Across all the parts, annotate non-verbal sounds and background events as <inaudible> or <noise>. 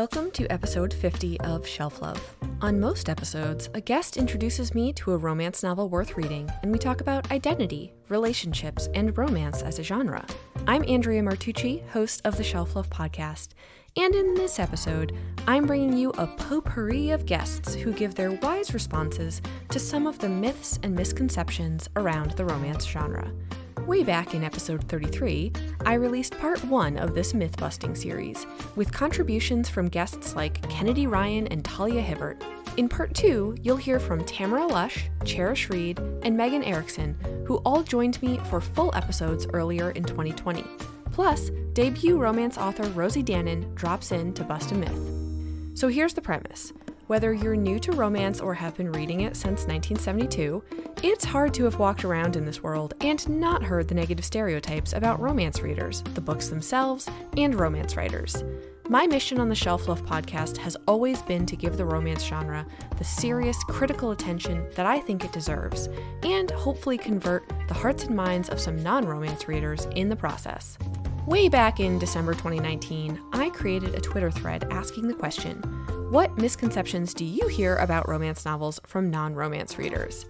Welcome to episode 50 of Shelf Love. On most episodes, a guest introduces me to a romance novel worth reading, and we talk about identity, relationships, and romance as a genre. I'm Andrea Martucci, host of the Shelf Love podcast, and in this episode, I'm bringing you a potpourri of guests who give their wise responses to some of the myths and misconceptions around the romance genre. Way back in episode 33, I released part one of this myth busting series, with contributions from guests like Kennedy Ryan and Talia Hibbert. In part two, you'll hear from Tamara Lush, Cherish Reed, and Megan Erickson, who all joined me for full episodes earlier in 2020. Plus, debut romance author Rosie Danan drops in to bust a myth. So here's the premise. Whether you're new to romance or have been reading it since 1972, it's hard to have walked around in this world and not heard the negative stereotypes about romance readers, the books themselves, and romance writers. My mission on the Shelf Love podcast has always been to give the romance genre the serious, critical attention that I think it deserves, and hopefully convert the hearts and minds of some non romance readers in the process. Way back in December 2019, I created a Twitter thread asking the question What misconceptions do you hear about romance novels from non romance readers?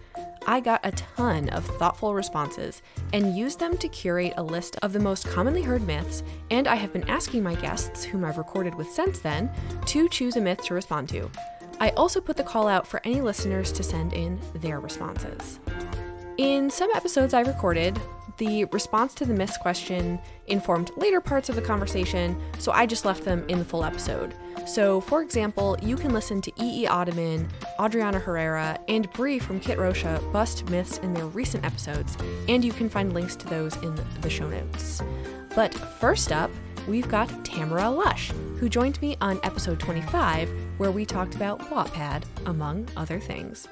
I got a ton of thoughtful responses and used them to curate a list of the most commonly heard myths, and I have been asking my guests, whom I've recorded with since then, to choose a myth to respond to. I also put the call out for any listeners to send in their responses. In some episodes I recorded, the response to the myths question informed later parts of the conversation, so I just left them in the full episode. So, for example, you can listen to E.E. Ottoman, Adriana Herrera, and Brie from Kit Rocha bust myths in their recent episodes, and you can find links to those in the show notes. But first up, we've got Tamara Lush, who joined me on episode 25, where we talked about Wattpad, among other things.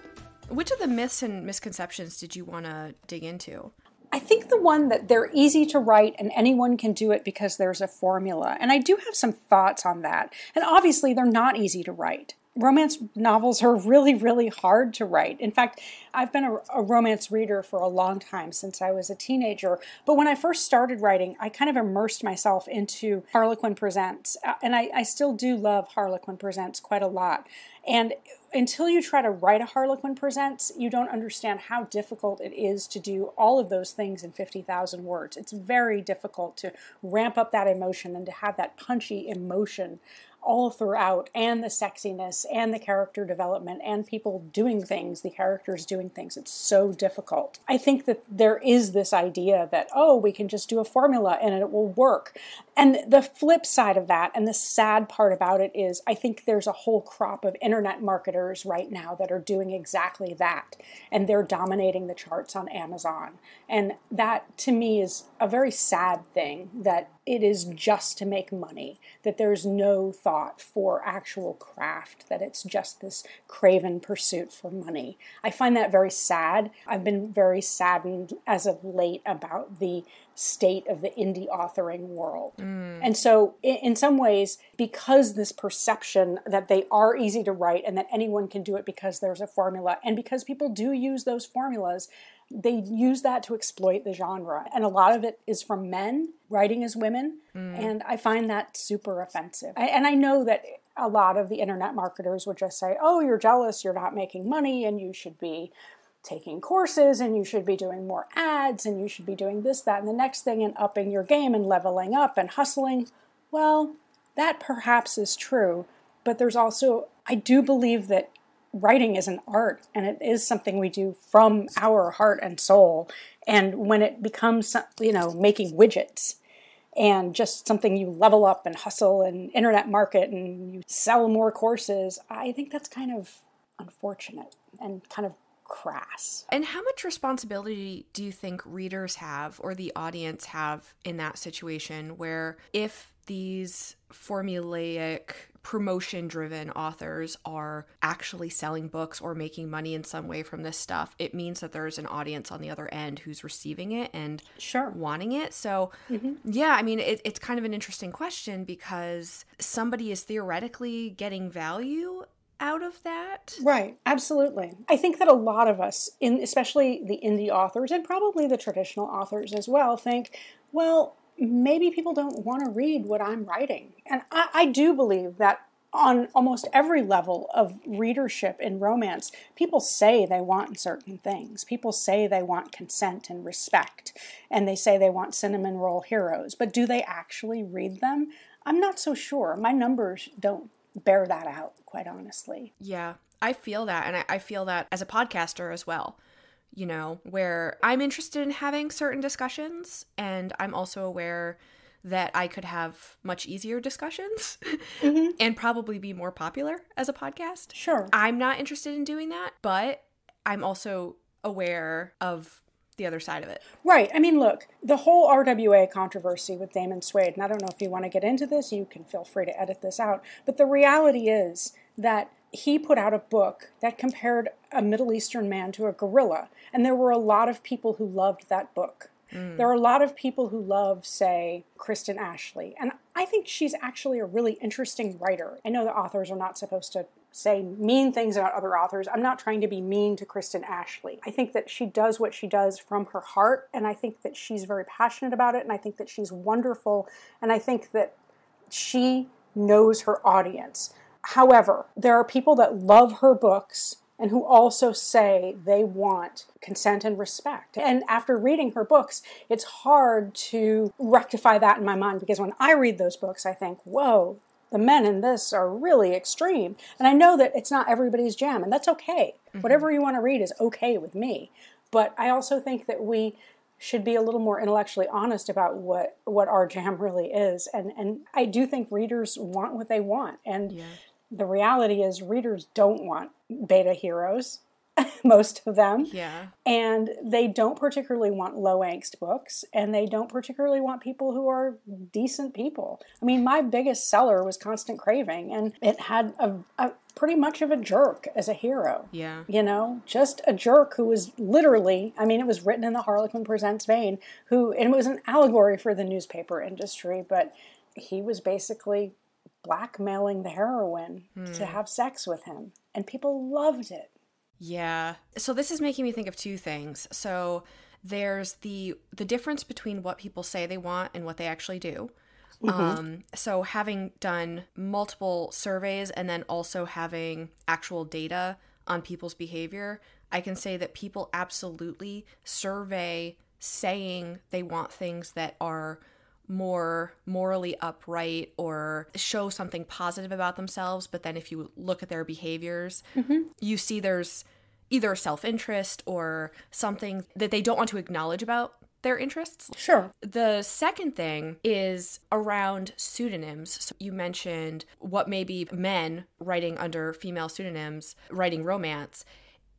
Which of the myths and misconceptions did you want to dig into? I think the one that they're easy to write and anyone can do it because there's a formula. And I do have some thoughts on that. And obviously, they're not easy to write. Romance novels are <laughs> really, really hard to write. In fact, I've been a, a, romance reader for a long time since I was a teenager. But when I first started writing, I kind of immersed myself into Harlequin Presents. Uh, and I, I still do love Harlequin Presents quite a lot. And until you try to write a Harlequin Presents, you don't understand how difficult it is to do all of those things in 50,000 words. It's very difficult to ramp up that emotion and to have that punchy emotion all throughout, and the sexiness, and the character development, and people doing things, the characters doing things. It's so difficult. I think that there is this idea that, oh, we can just do a formula and it will work. And the flip side of that, and the sad part about it, is I think there's a whole crop of internet marketers right now that are doing exactly that. And they're dominating the charts on Amazon. And that, to me, is a very sad thing that it is just to make money, that there's no thought for actual craft, that it's just this craven pursuit for money. I find that very sad. I've been very saddened as of late about the state of the indie authoring world. Mm. And so, in, some ways, because this perception that they are easy to write and that anyone can do it because there's a formula, and because people do use those formulas, they use that to exploit the genre. And a lot of it is from men writing as women. Mm. And I find that super offensive. I, and I know that a lot of the internet marketers would just say, oh, you're jealous, you're not making money, and you should be taking courses and you should be doing more ads and you should be doing this, that, and the next thing and upping your game and leveling up and hustling. Well, that perhaps is true, but there's also, I do believe that writing is an art and it is something we do from our heart and soul. And when it becomes, you know, making widgets and just something you level up and hustle and internet market and you sell more courses, I think that's kind of unfortunate and kind of crass. And how much responsibility do you think readers have or the audience have in that situation where if these formulaic promotion driven authors are actually selling books or making money in some way from this stuff, it means that there's an audience on the other end who's receiving it and sure. wanting it. So, mm-hmm. yeah, I mean, it, it's kind of an interesting question because somebody is theoretically getting value out of that. Right, absolutely. I think that a lot of us, in especially the indie authors and probably the traditional authors as well, think, well, maybe people don't want to read what I'm writing. And I, I do believe that on almost every level of readership in romance, people say they want certain things. People say they want consent and respect, and they say they want cinnamon roll heroes. But do they actually read them? I'm not so sure. My numbers don't bear that out, quite honestly. Yeah, I feel that. And I, I feel that as a podcaster as well you know, where I'm interested in having certain discussions and I'm also aware that I could have much easier discussions <laughs> mm-hmm. and probably be more popular as a podcast. Sure. I'm not interested in doing that, but I'm also aware of the other side of it. Right. I mean, look, the whole RWA controversy with Damon Suede, and I don't know if you want to get into this, you can feel free to edit this out, but the reality is that he put out a book that compared a Middle Eastern man to a gorilla, and there were a lot of people who loved that book. Mm. There are a lot of people who love, say, Kristen Ashley, and I think she's actually a really interesting writer. I know the authors are not supposed to say mean things about other authors. I'm not trying to be mean to Kristen Ashley. I think that she does what she does from her heart, and I think that she's very passionate about it, and I think that she's wonderful, and I think that she knows her audience. However, there are people that love her books and who also say they want consent and respect. And after reading her books, it's hard to rectify that in my mind because when I read those books, I think, whoa, the men in this are really extreme. And I know that it's not everybody's jam, and that's okay. Mm-hmm. Whatever you want to read is okay with me. But I also think that we should be a little more intellectually honest about what what our jam really is and and I do think readers want what they want and yeah the reality is readers don't want beta heroes <laughs> most of them yeah and they don't particularly want low angst books and they don't particularly want people who are decent people i mean my biggest seller was constant craving and it had a, a pretty much of a jerk as a hero yeah you know just a jerk who was literally i mean it was written in the harlequin presents vein who and it was an allegory for the newspaper industry but he was basically blackmailing the heroine mm. to hmm. have sex with him. And people loved it. Yeah. So this is making me think of two things. So there's the the difference between what people say they want and what they actually do. Mm-hmm. Um, so having done multiple surveys and then also having actual data on people's behavior, I can say that people absolutely survey saying they want things that are more morally upright or show something positive about themselves. But then if you look at their behaviors, mm-hmm. you see there's either self interest or something that they don't want to acknowledge about their interests. Sure. The second thing is around pseudonyms. So you mentioned what may be men writing under female pseudonyms, writing romance.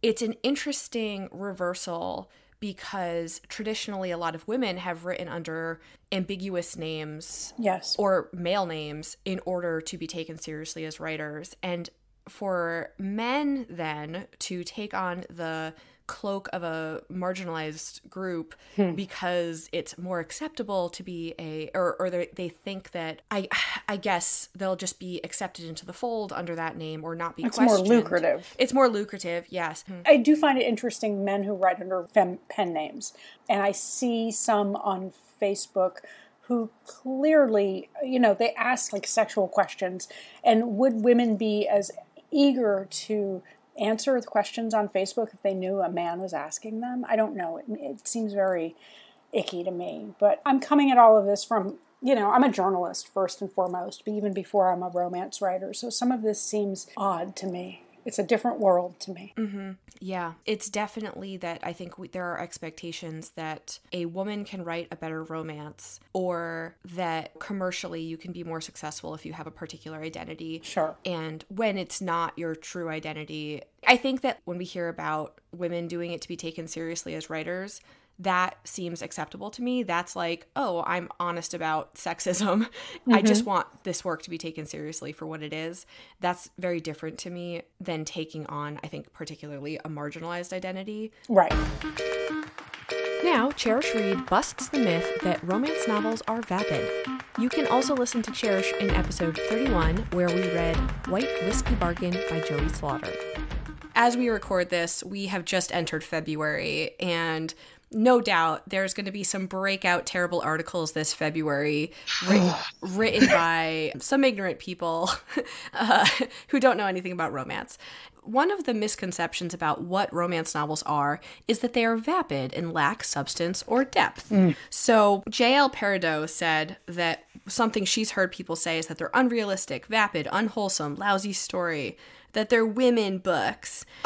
It's an interesting reversal because traditionally a lot of women have written under ambiguous names yes. or male names in order to be taken seriously as writers. And for men then to take on the cloak of a marginalized group <laughs> hmm. because it's more acceptable to be a or, or they think that i i guess they'll just be accepted into the fold under that name or not be it's questioned. more lucrative it's more lucrative yes hmm. i do find it interesting men who write under fem- pen names and i see some on facebook who clearly you know they ask like sexual questions and would women be as eager to answer the questions on Facebook if they knew a man was asking them. I don't know. It, it seems very icky to me. But I'm coming at all of this from, you know, I'm a journalist first and foremost, but even before I'm a romance writer. So some of this seems odd to me it's a different world to me. Mm-hmm. Yeah, it's definitely that I think we, there are expectations that a woman can write a better romance or that commercially you can be more successful if you have a particular identity. Sure. And when it's not your true identity, I think that when we hear about women doing it to be taken seriously as writers, that seems acceptable to me. That's like, oh, I'm honest about sexism. Mm-hmm. <laughs> I just want this work to be taken seriously for what it is. That's very different to me than taking on, I think, particularly a marginalized identity. Right. Now, Cherish Reed busts the myth that romance novels are vapid. You can also listen to Cherish in episode 31, where we read White Whiskey Bargain by Jodi Slaughter. As we record this, we have just entered February, and no doubt there's going to be some breakout terrible articles this February written, <sighs> written by some ignorant people <laughs> uh, who don't know anything about romance. One of the misconceptions about what romance novels are is that they are vapid and lack substance or depth. So, J.L. Peridot said that something she's heard people say is that they're unrealistic, vapid, unwholesome, lousy story, that they're women books. <laughs>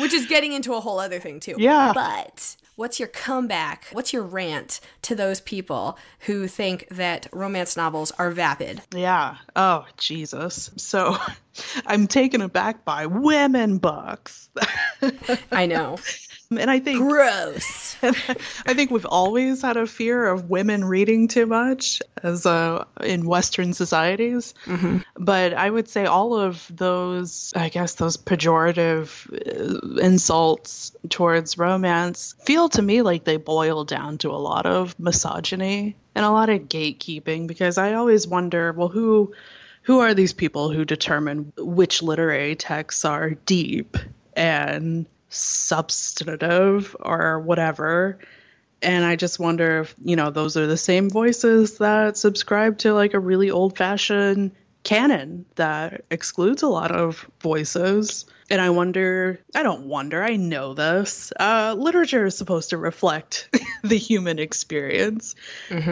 which is getting into a whole other thing too. Yeah. But what's your comeback? What's your rant to those people who think that romance novels are vapid? Yeah. Oh, Jesus. So <laughs> I'm taken aback by women books. <laughs> I know. And I think Gross. <laughs> I think we've always had a fear of women reading too much as uh, in Western societies. But I would say all of those, I guess, those pejorative uh, insults towards romance feel to me like they boil down to a lot of misogyny and a lot of gatekeeping because I always wonder, well, who. Who are these people who determine which literary texts are deep and substantive or whatever. And I just wonder if, you know, those are the same voices that subscribe to like a really old fashioned canon that excludes a lot of voices. And I wonder, I don't wonder, I know this. Uh, literature is supposed to reflect <laughs> the human experience,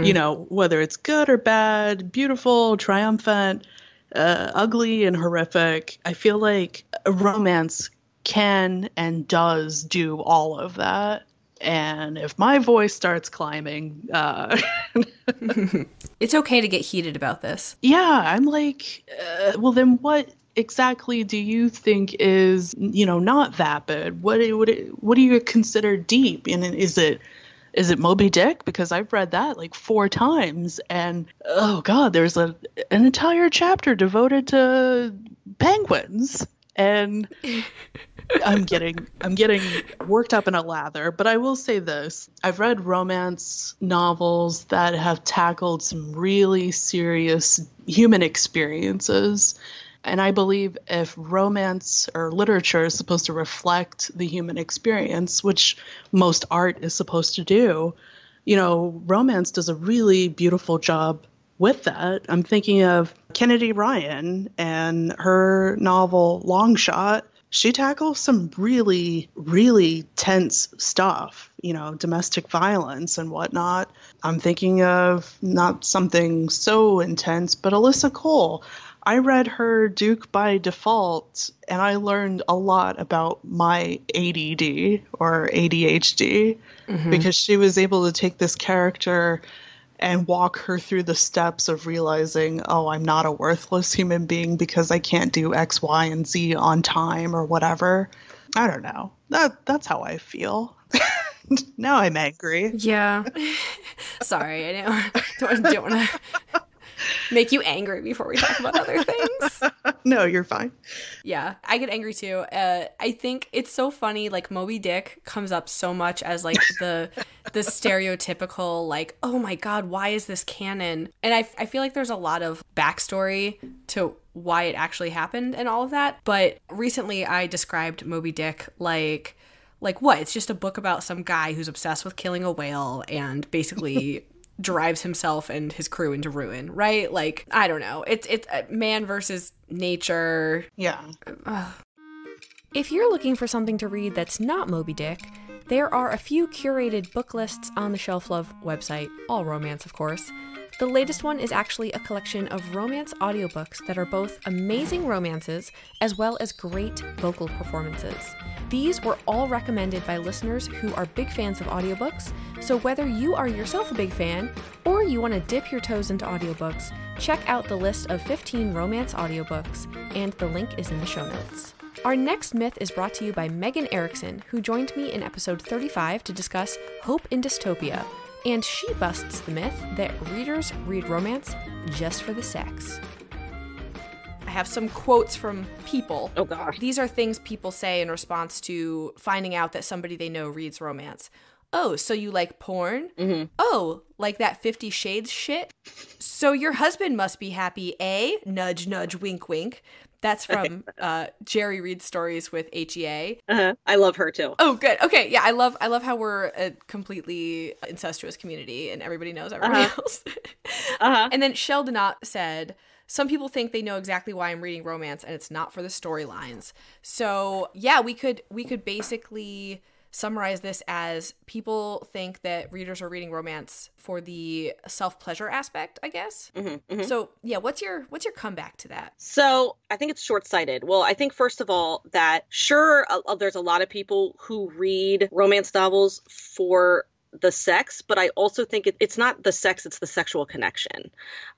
you know, whether it's good or bad, beautiful, triumphant, uh, ugly, and horrific. I feel like romance can and does do all of that. And if my voice starts climbing, uh, <laughs> It's okay to get heated about this. yeah, I'm like, uh, well, then what exactly do you think is, you know, not vapid? What what what do you consider deep? And is it is it Moby Dick? Because I've read that like four times, and oh god, there's a an entire chapter devoted to penguins, and <laughs> I'm getting I'm getting worked up in a lather, but I will say this. I've read romance novels that have tackled some really serious human experiences. And I believe if romance or literature is supposed to reflect the human experience, which most art is supposed to do, you know, romance does a really beautiful job with that. I'm thinking of Kennedy Ryan and her novel Long Shot she tackles some really, really tense stuff, you know, domestic violence and whatnot. I'm thinking of not something so intense, but Alyssa Cole. I read her Duke by default, and I learned a lot about my ADD or ADHD mm-hmm. because she was able to take this character and walk her through the steps of realizing, oh, I'm not a worthless human being because I can't do X, Y, and Z on time or whatever. I don't know. That that's how I feel. <laughs> now I'm angry. Yeah. <laughs> Sorry, I don't, <laughs> don't, don't want to make you angry before we talk about other things. <laughs> no, you're fine. Yeah, I get angry too. Uh, I think it's so funny. Like Moby Dick comes up so much as like the the stereotypical like, oh my god, why is this canon? And I I feel like there's a lot of backstory to why it actually happened and all of that. But recently, I described Moby Dick like like what? It's just a book about some guy who's obsessed with killing a whale and basically drives himself and his crew into ruin, right? Like I don't know. It's it's uh, man versus nature. Yeah. If you're looking for something to read that's not Moby Dick, there are a few curated book lists on the Shelf Love website, all romance, of course. The latest one is actually a collection of romance audiobooks that are both amazing romances as well as great vocal performances. These were all recommended by listeners who are big fans of audiobooks, so whether you are yourself a big fan or you want to dip your toes into audiobooks, check out the list of 15 romance audiobooks, and the link is in the show notes. Our next myth is brought to you by Megan Erickson, who joined me in episode 35 to discuss Hope in Dystopia, and she busts the myth that readers read romance just for the sex. Have some quotes from people. Oh gosh. These are things people say in response to finding out that somebody they know reads romance. Oh, so you like porn? Oh, like that Fifty Shades shit? So your husband must be happy, eh? Nudge, nudge, wink, wink. That's from <laughs> uh, Jerry reads stories with HEA. Uh-huh. I love her too. Oh, good. Okay, yeah, I love I love how we're a completely incestuous community and everybody knows everybody Uh-huh. else. <laughs> Uh-huh. and then Sheldon said, "Some people think they know exactly why I'm reading romance, and it's not for the storylines." So yeah, we could we could basically summarize this as people think that readers are reading romance for the self pleasure aspect, I guess. Mhm, mhm. So yeah, what's your what's your comeback to that? So I think it's short sighted. Well, I think first of all that sure, uh, uh, there's a lot of people who read romance novels for the sex, but I also think it, it's not the sex; it's the sexual connection.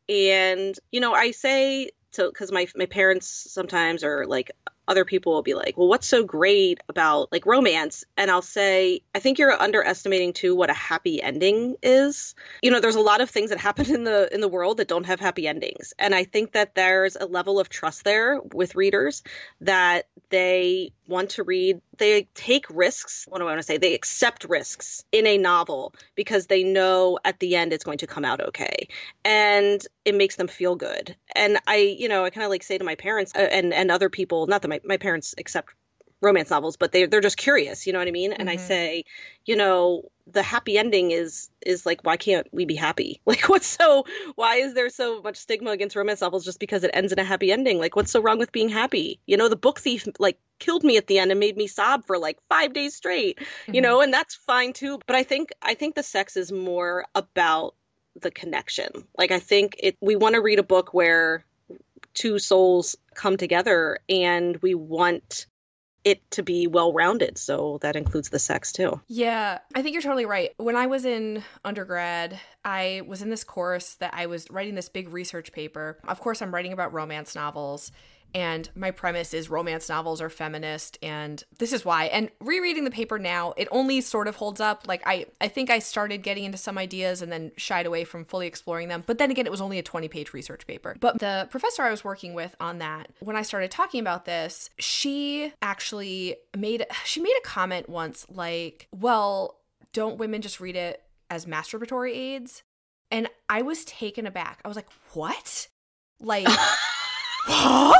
And you know, I say so because my my parents sometimes are like other people will be like, "Well, what's so great about like romance?" And I'll say, "I think you're underestimating too what a happy ending is." You know, there's a lot of things that happen in the in the world that don't have happy endings, and I think that there's a level of trust there with readers that they want to read. They take risks. What do I want to say? They accept risks in a novel because they know at the end it's going to come out okay, and it makes them feel good. And I, you know, I kind of like say to my parents uh, and and other people, not that my, my parents accept romance novels, but they they're just curious, you know what I mean? And I Mhm. say, you know, the happy ending is is like why can't we be happy? <laughs> Like what's so why is there so much stigma against romance novels just because it ends in a happy ending? Like what's so wrong with being happy? You know, the book thief like killed me at the end and made me sob for like 5 days straight you know and that's fine too but i think i think the sex is more about the connection like i think it we want to read a book where two souls come together and we want it to be well rounded so that includes the sex too Yeah, I think you're totally right. When I was in undergrad, I was in this course that I was writing this big research paper. Of course, I'm writing about romance novels. And my premise is romance novels are feminist, and this is why. And rereading the paper now, it only sort of holds up. Like I, I think I started getting into some ideas and then shied away from fully exploring them. But then again, it was only a 20-page research paper. But the professor I was working with on that, when I started talking about this, she actually made she made a comment once like, "Well, don't women just read it as masturbatory aids?" And I was taken aback. I was like, "What?" Like, <laughs> huh?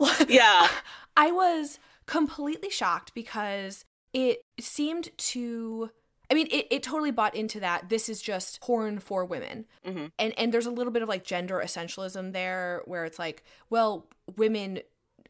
<laughs> Yeah I was completely shocked because it seemed to I mean, it, it totally bought into that. This is just porn for women. Mhm. And and there's a little bit of like gender essentialism there where it's like, well, women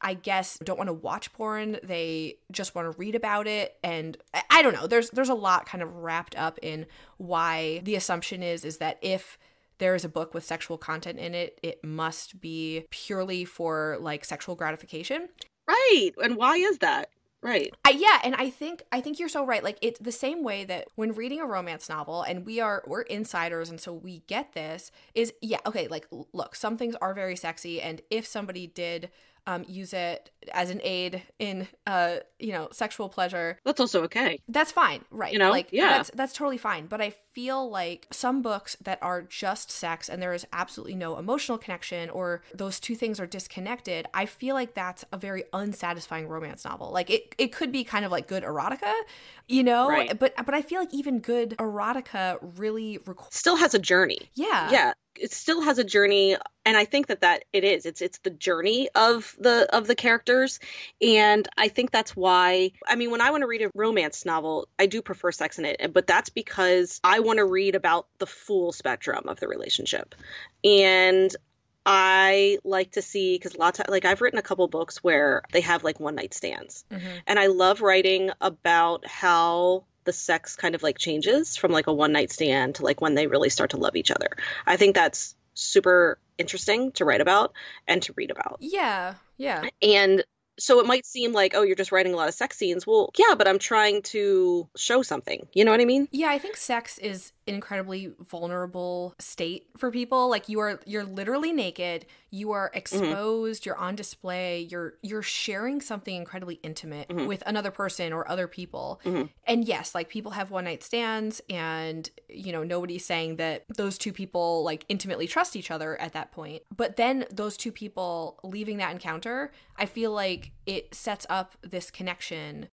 I guess don't want to watch porn. They just want to read about it and I, I don't know. There's there's a lot kind of wrapped up in why the assumption is is that if there is a book with sexual content in it, it must be purely for like sexual gratification. right and why is that right I, yeah, and I think I think you're so right. Like it's the same way that when reading a romance novel, and we are we're insiders, and so we get this is yeah okay. Like look, some things are very sexy, and if somebody did um, use it as an aid in uh you know sexual pleasure, that's also okay that's fine, right? You know? like Yeah. that's that's totally fine. But I feel like some books that are just sex and there is absolutely no emotional connection, or those two things are disconnected. I feel like that's a very unsatisfying romance novel. Like it, it could be kind of like good erotica, you know. Right. But but I feel like even good erotica really requires. still has a journey Yeah. yeah it still has a journey and i think that that it is it's it's the journey of the of the characters and i think that's why i mean when i want to read a romance novel i do prefer sex in it but that's because i want to read about the full spectrum of the relationship and I like to see because lots of like I've written a couple books where they have like one night stands, Mhm. and I love writing about how the sex kind of like changes from like a one night stand to like when they really start to love each other. I think that's super interesting to write about and to read about. Yeah. Yeah. And so it might seem like, oh, you're just writing a lot of sex scenes. Well, yeah, but I'm trying to show something. You know what I mean? Yeah, I think sex is an incredibly vulnerable state for people. Like you are you're literally naked, you are exposed, you're on display, you're you're sharing something incredibly intimate Mhm. with another person or other people. Mhm. And yes, like people have one night stands and you know, nobody's saying that those two people like intimately trust each other at that point. But then those two people leaving that encounter, I feel like it sets up this connection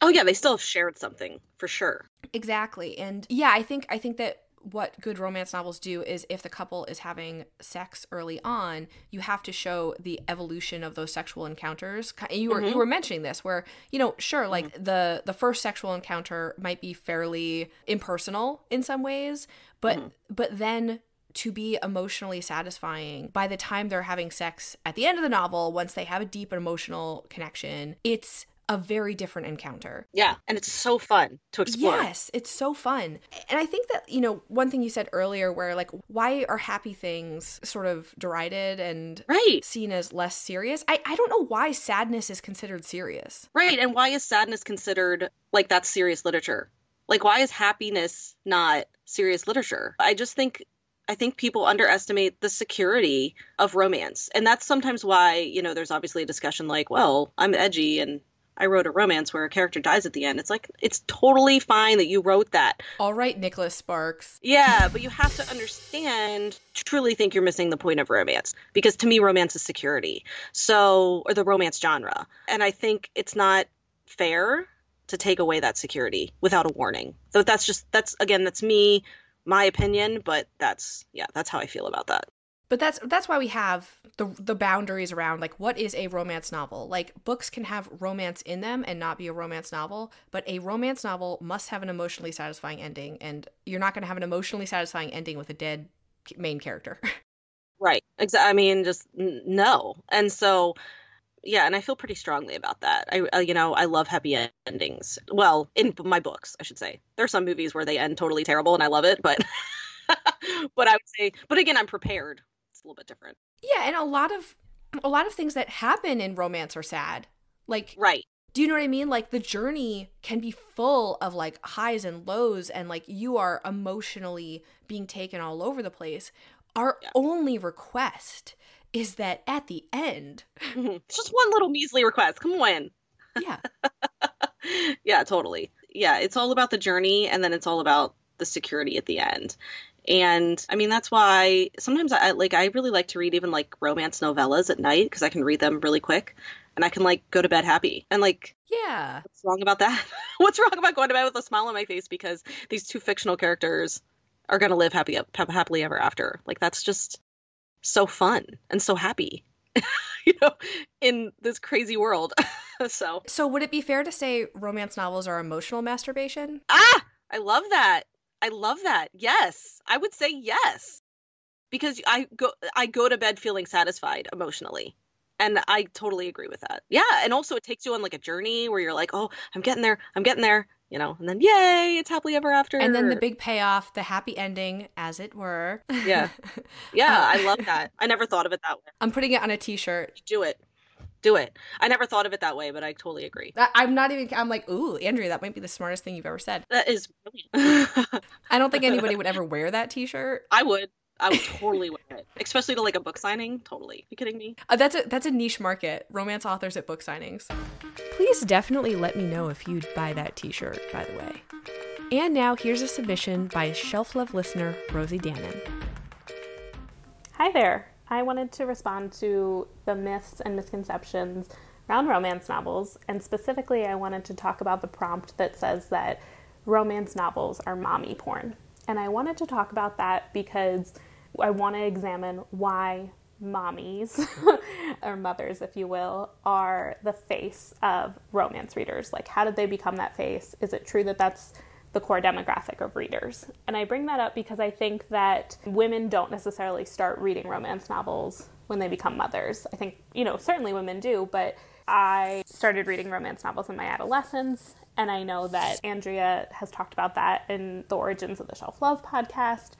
Oh, yeah, they still have shared something for sure. Exactly. And yeah, I think I think that what good romance novels do is if the couple is having sex early on, you have to show the evolution of those sexual encounters. You were mm-hmm. you were mentioning this where, you know, sure, like mm-hmm. the the first sexual encounter might be fairly impersonal in some ways, but mm-hmm. but then to be emotionally satisfying by the time they're having sex at the end of the novel once they have a deep emotional connection it's a very different encounter. Yeah, and it's so fun to explore. Yes, it's so fun. And I think that, you know, one thing you said earlier where like why are happy things sort of derided and right. seen as less serious? I I don't know why sadness is considered serious. Right, and why is sadness considered like that's serious literature? Like why is happiness not serious literature? I just think I think people underestimate the security of romance. And that's sometimes why, you know, there's obviously a discussion like, well, I'm edgy and I wrote a romance where a character dies at the end. It's like it's totally fine that you wrote that. All right, Nicholas Sparks. Yeah, but you have to understand truly think you're missing the point of romance because to me romance is security. So or the romance genre. And I think it's not fair to take away that security without a warning. So that's just that's again that's me my opinion, but that's yeah, that's how I feel about that but that's that's why we have the the boundaries around like what is a romance novel? Like books can have romance in them and not be a romance novel but a romance novel must have an emotionally satisfying ending and you're not going to have an emotionally satisfying ending with a dead main character. <laughs> Right exactly i mean just n- no. And so yeah and i feel pretty strongly about that. I uh, you know i love happy endings. Well in my books i should say. There are some movies where they end totally terrible and i love it but <laughs> but i would say but again i'm prepared little bit different. Yeah, and a lot of a lot of things that happen in romance are sad. Like Right. Do you know what I mean? Like the journey can be full of like highs and lows and like you are emotionally being taken all over the place. Our yeah. only request is that at the end, mm-hmm. just one little measly request. Come on. Yeah. <laughs> yeah, totally. Yeah, it's all about the journey and then it's all about the security at the end and i mean that's why sometimes i like i really like to read even like romance novellas at night because i can read them really quick and i can like go to bed happy. And like yeah. what's wrong about that? <laughs> What's wrong about going to bed with a smile on my face because these two fictional characters are going to live happy happily ever after? Like that's just so fun and so happy <laughs> you know in this crazy world. <laughs> So so would it be fair to say romance novels are emotional masturbation? Ah! I love that I love that. Yes. I would say yes. Because I go I go to bed feeling satisfied emotionally. And I totally agree with that. Yeah, and also it takes you on like a journey where you're like, "Oh, I'm getting there. I'm getting there." You know, and then yay, it's happily ever after. And then the big payoff, the happy ending, as it were. yeah. <laughs> Yeah, uh, I love that. I never thought of it that way. I'm putting it on a t shirt. Do it do it. I never thought of it that way, but I totally agree. I'm not even. I'm like, ooh, Andrea, that might be the smartest thing you've ever said. That is brilliant. <laughs> I don't think anybody would ever wear that T-shirt. I would. I would totally wear it, especially to like a book signing. Totally. Are you kidding me? Uh, that's a that's a niche market. Romance authors at book signings. Please definitely let me know if you'd buy that T-shirt. By the way. And now here's a submission by Shelf Love listener Rosie Danan. Hi there. I wanted to respond to the myths and misconceptions around romance novels, and specifically, I wanted to talk about the prompt that says that romance novels are mommy porn. And I wanted to talk about that because I want to examine why mommies, <laughs> or mothers, if you will, are the face of romance readers. Like, how did they become that face? Is it true that that's the core demographic of readers. And I bring that up because I think that women don't necessarily start reading romance novels when they become mothers. I think, you know, certainly women do, but I started reading romance novels in my adolescence. And I know that Andrea has talked about that in the Origins of the Shelf Love podcast.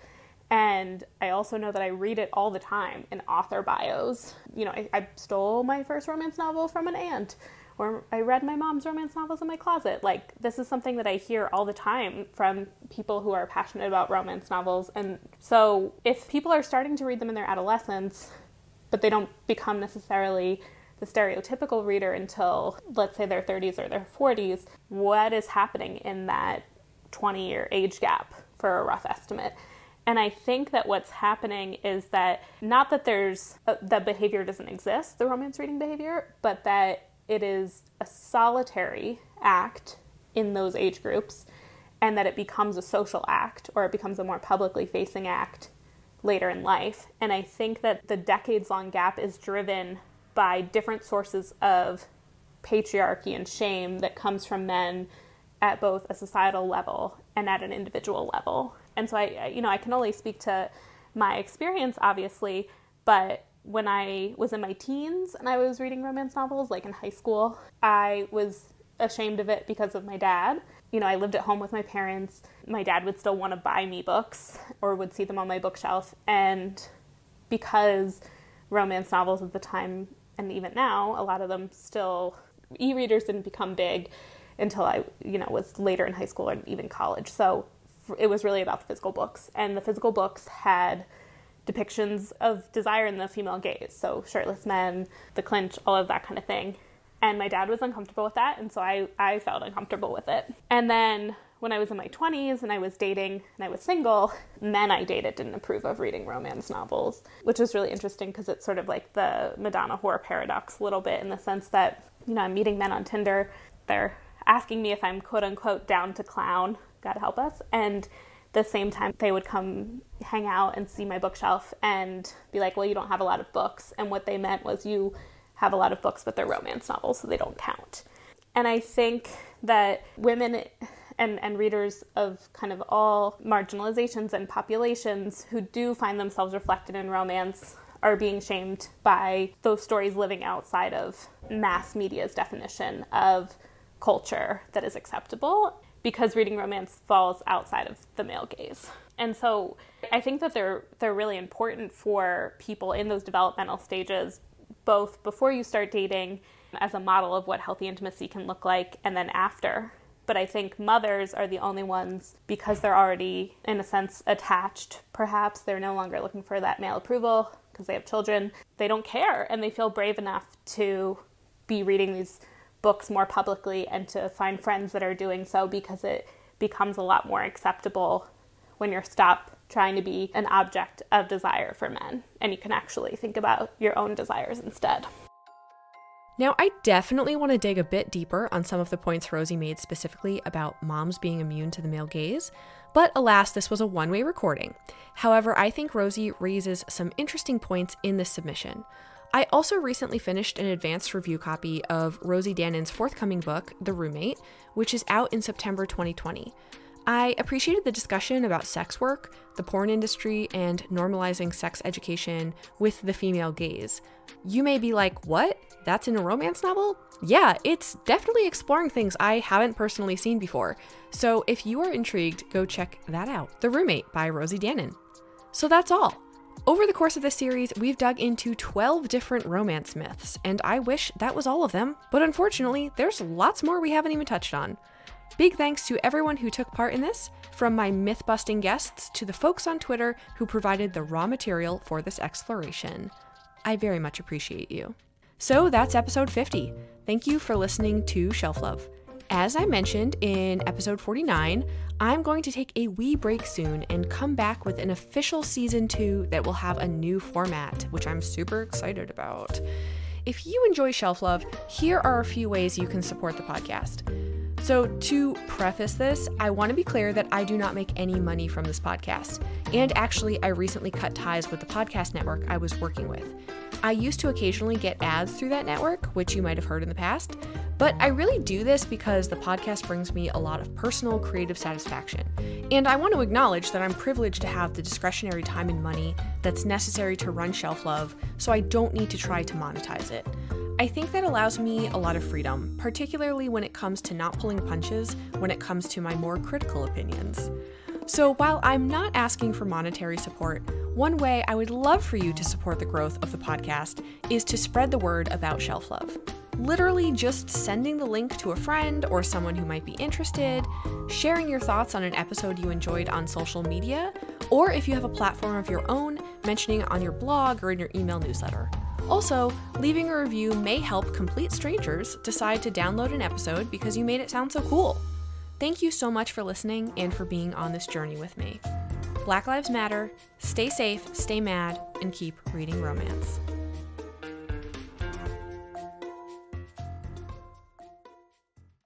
And I also know that I read it all the time in author bios. You know, I, I stole my first romance novel from an aunt or I read my mom's romance novels in my closet. Like, this is something that I hear all the time from people who are passionate about romance novels. And so, if people are starting to read them in their adolescence, but they don't become necessarily the stereotypical reader until, let's say, their 30s or their 40s, what is happening in that 20 year age gap for a rough estimate? And I think that what's happening is that not that there's uh, the behavior doesn't exist, the romance reading behavior, but that it is a solitary act in those age groups and that it becomes a social act or it becomes a more publicly facing act later in life. And I think that the decades long gap is driven by different sources of patriarchy and shame that comes from men at both a societal level and at an individual level. And so I you know, I can only speak to my experience obviously, but when I was in my teens and I was reading romance novels like in high school, I was ashamed of it because of my dad you know, I lived at home with my parents. My dad would still want to buy me books or would see them on my bookshelf. And because romance novels at the time and even now, a lot of them still, e readers didn't become big until I, you know, was later in high school and even college. So it was really about the physical books. And the physical books had depictions of desire in the female gaze. So shirtless men, the clinch, all of that kind of thing and my dad was uncomfortable with that and so I, I felt uncomfortable with it and then when i was in my 20s and i was dating and i was single men i dated didn't approve of reading romance novels which was really interesting because it's sort of like the madonna whore paradox a little bit in the sense that you know i'm meeting men on tinder they're asking me if i'm quote unquote down to clown god help us. And the same time they would come hang out and see my bookshelf and be like well you don't have a lot of books. And what they meant was you have a lot of books, but they're romance novels, so they don't count. And I think that women and, and readers of kind of all marginalizations and populations who do find themselves reflected in romance are being shamed by those stories living outside of mass media's definition of culture that is acceptable because reading romance falls outside of the male gaze. And so I think that they're they're really important for people in those developmental stages both before you start dating as a model of what healthy intimacy can look like and then after. But I think mothers are the only ones because they're already, in a sense, attached. Perhaps they're no longer looking for that male approval because they have children. They don't care and they feel brave enough to be reading these books more publicly and to find friends that are doing so because it becomes a lot more acceptable when you're stop trying to be an object of desire for men, and you can actually think about your own desires instead. Now, I definitely want to dig a bit deeper on some of the points Rosie made specifically about moms being immune to the male gaze, but alas, this was a one way recording. However, I think Rosie raises some interesting points in this submission. I also recently finished an advanced review copy of Rosie Danan's forthcoming book, The Roommate, which is out in September 2020. I appreciated the discussion about sex work, the porn industry, and normalizing sex education with the female gaze. You may be like, what? That's in a romance novel? Yeah, it's definitely exploring things I haven't personally seen before. So if you are intrigued, go check that out. The Roommate by Rosie Danan. So that's all. Over the course of this series, we've dug into 12 different romance myths, and I wish that was all of them, but unfortunately, there's lots more we haven't even touched on. Big thanks to everyone who took part in this, from my myth busting guests to the folks on Twitter who provided the raw material for this exploration. I very much appreciate you. So that's episode 50. Thank you for listening to Shelf Love. As I mentioned in episode 49, I'm going to take a wee break soon and come back with an official season 2 that will have a new format, which I'm super excited about. If you enjoy Shelf Love, here are a few ways you can support the podcast. So, to preface this, I want to be clear that I do not make any money from this podcast. And actually, I recently cut ties with the podcast network I was working with. I used to occasionally get ads through that network, which you might have heard in the past, but I really do this because the podcast brings me a lot of personal creative satisfaction. And I want to acknowledge that I'm privileged to have the discretionary time and money that's necessary to run Shelf Love, so I don't need to try to monetize it. I think that allows me a lot of freedom, particularly when it comes to not pulling punches when it comes to my more critical opinions. So, while I'm not asking for monetary support, one way I would love for you to support the growth of the podcast is to spread the word about Shelf Love. Literally just sending the link to a friend or someone who might be interested, sharing your thoughts on an episode you enjoyed on social media, or if you have a platform of your own, mentioning it on your blog or in your email newsletter. Also, leaving a review may help complete strangers decide to download an episode because you made it sound so cool. Thank you so much for listening and for being on this journey with me. Black Lives Matter, stay safe, stay mad, and keep reading romance.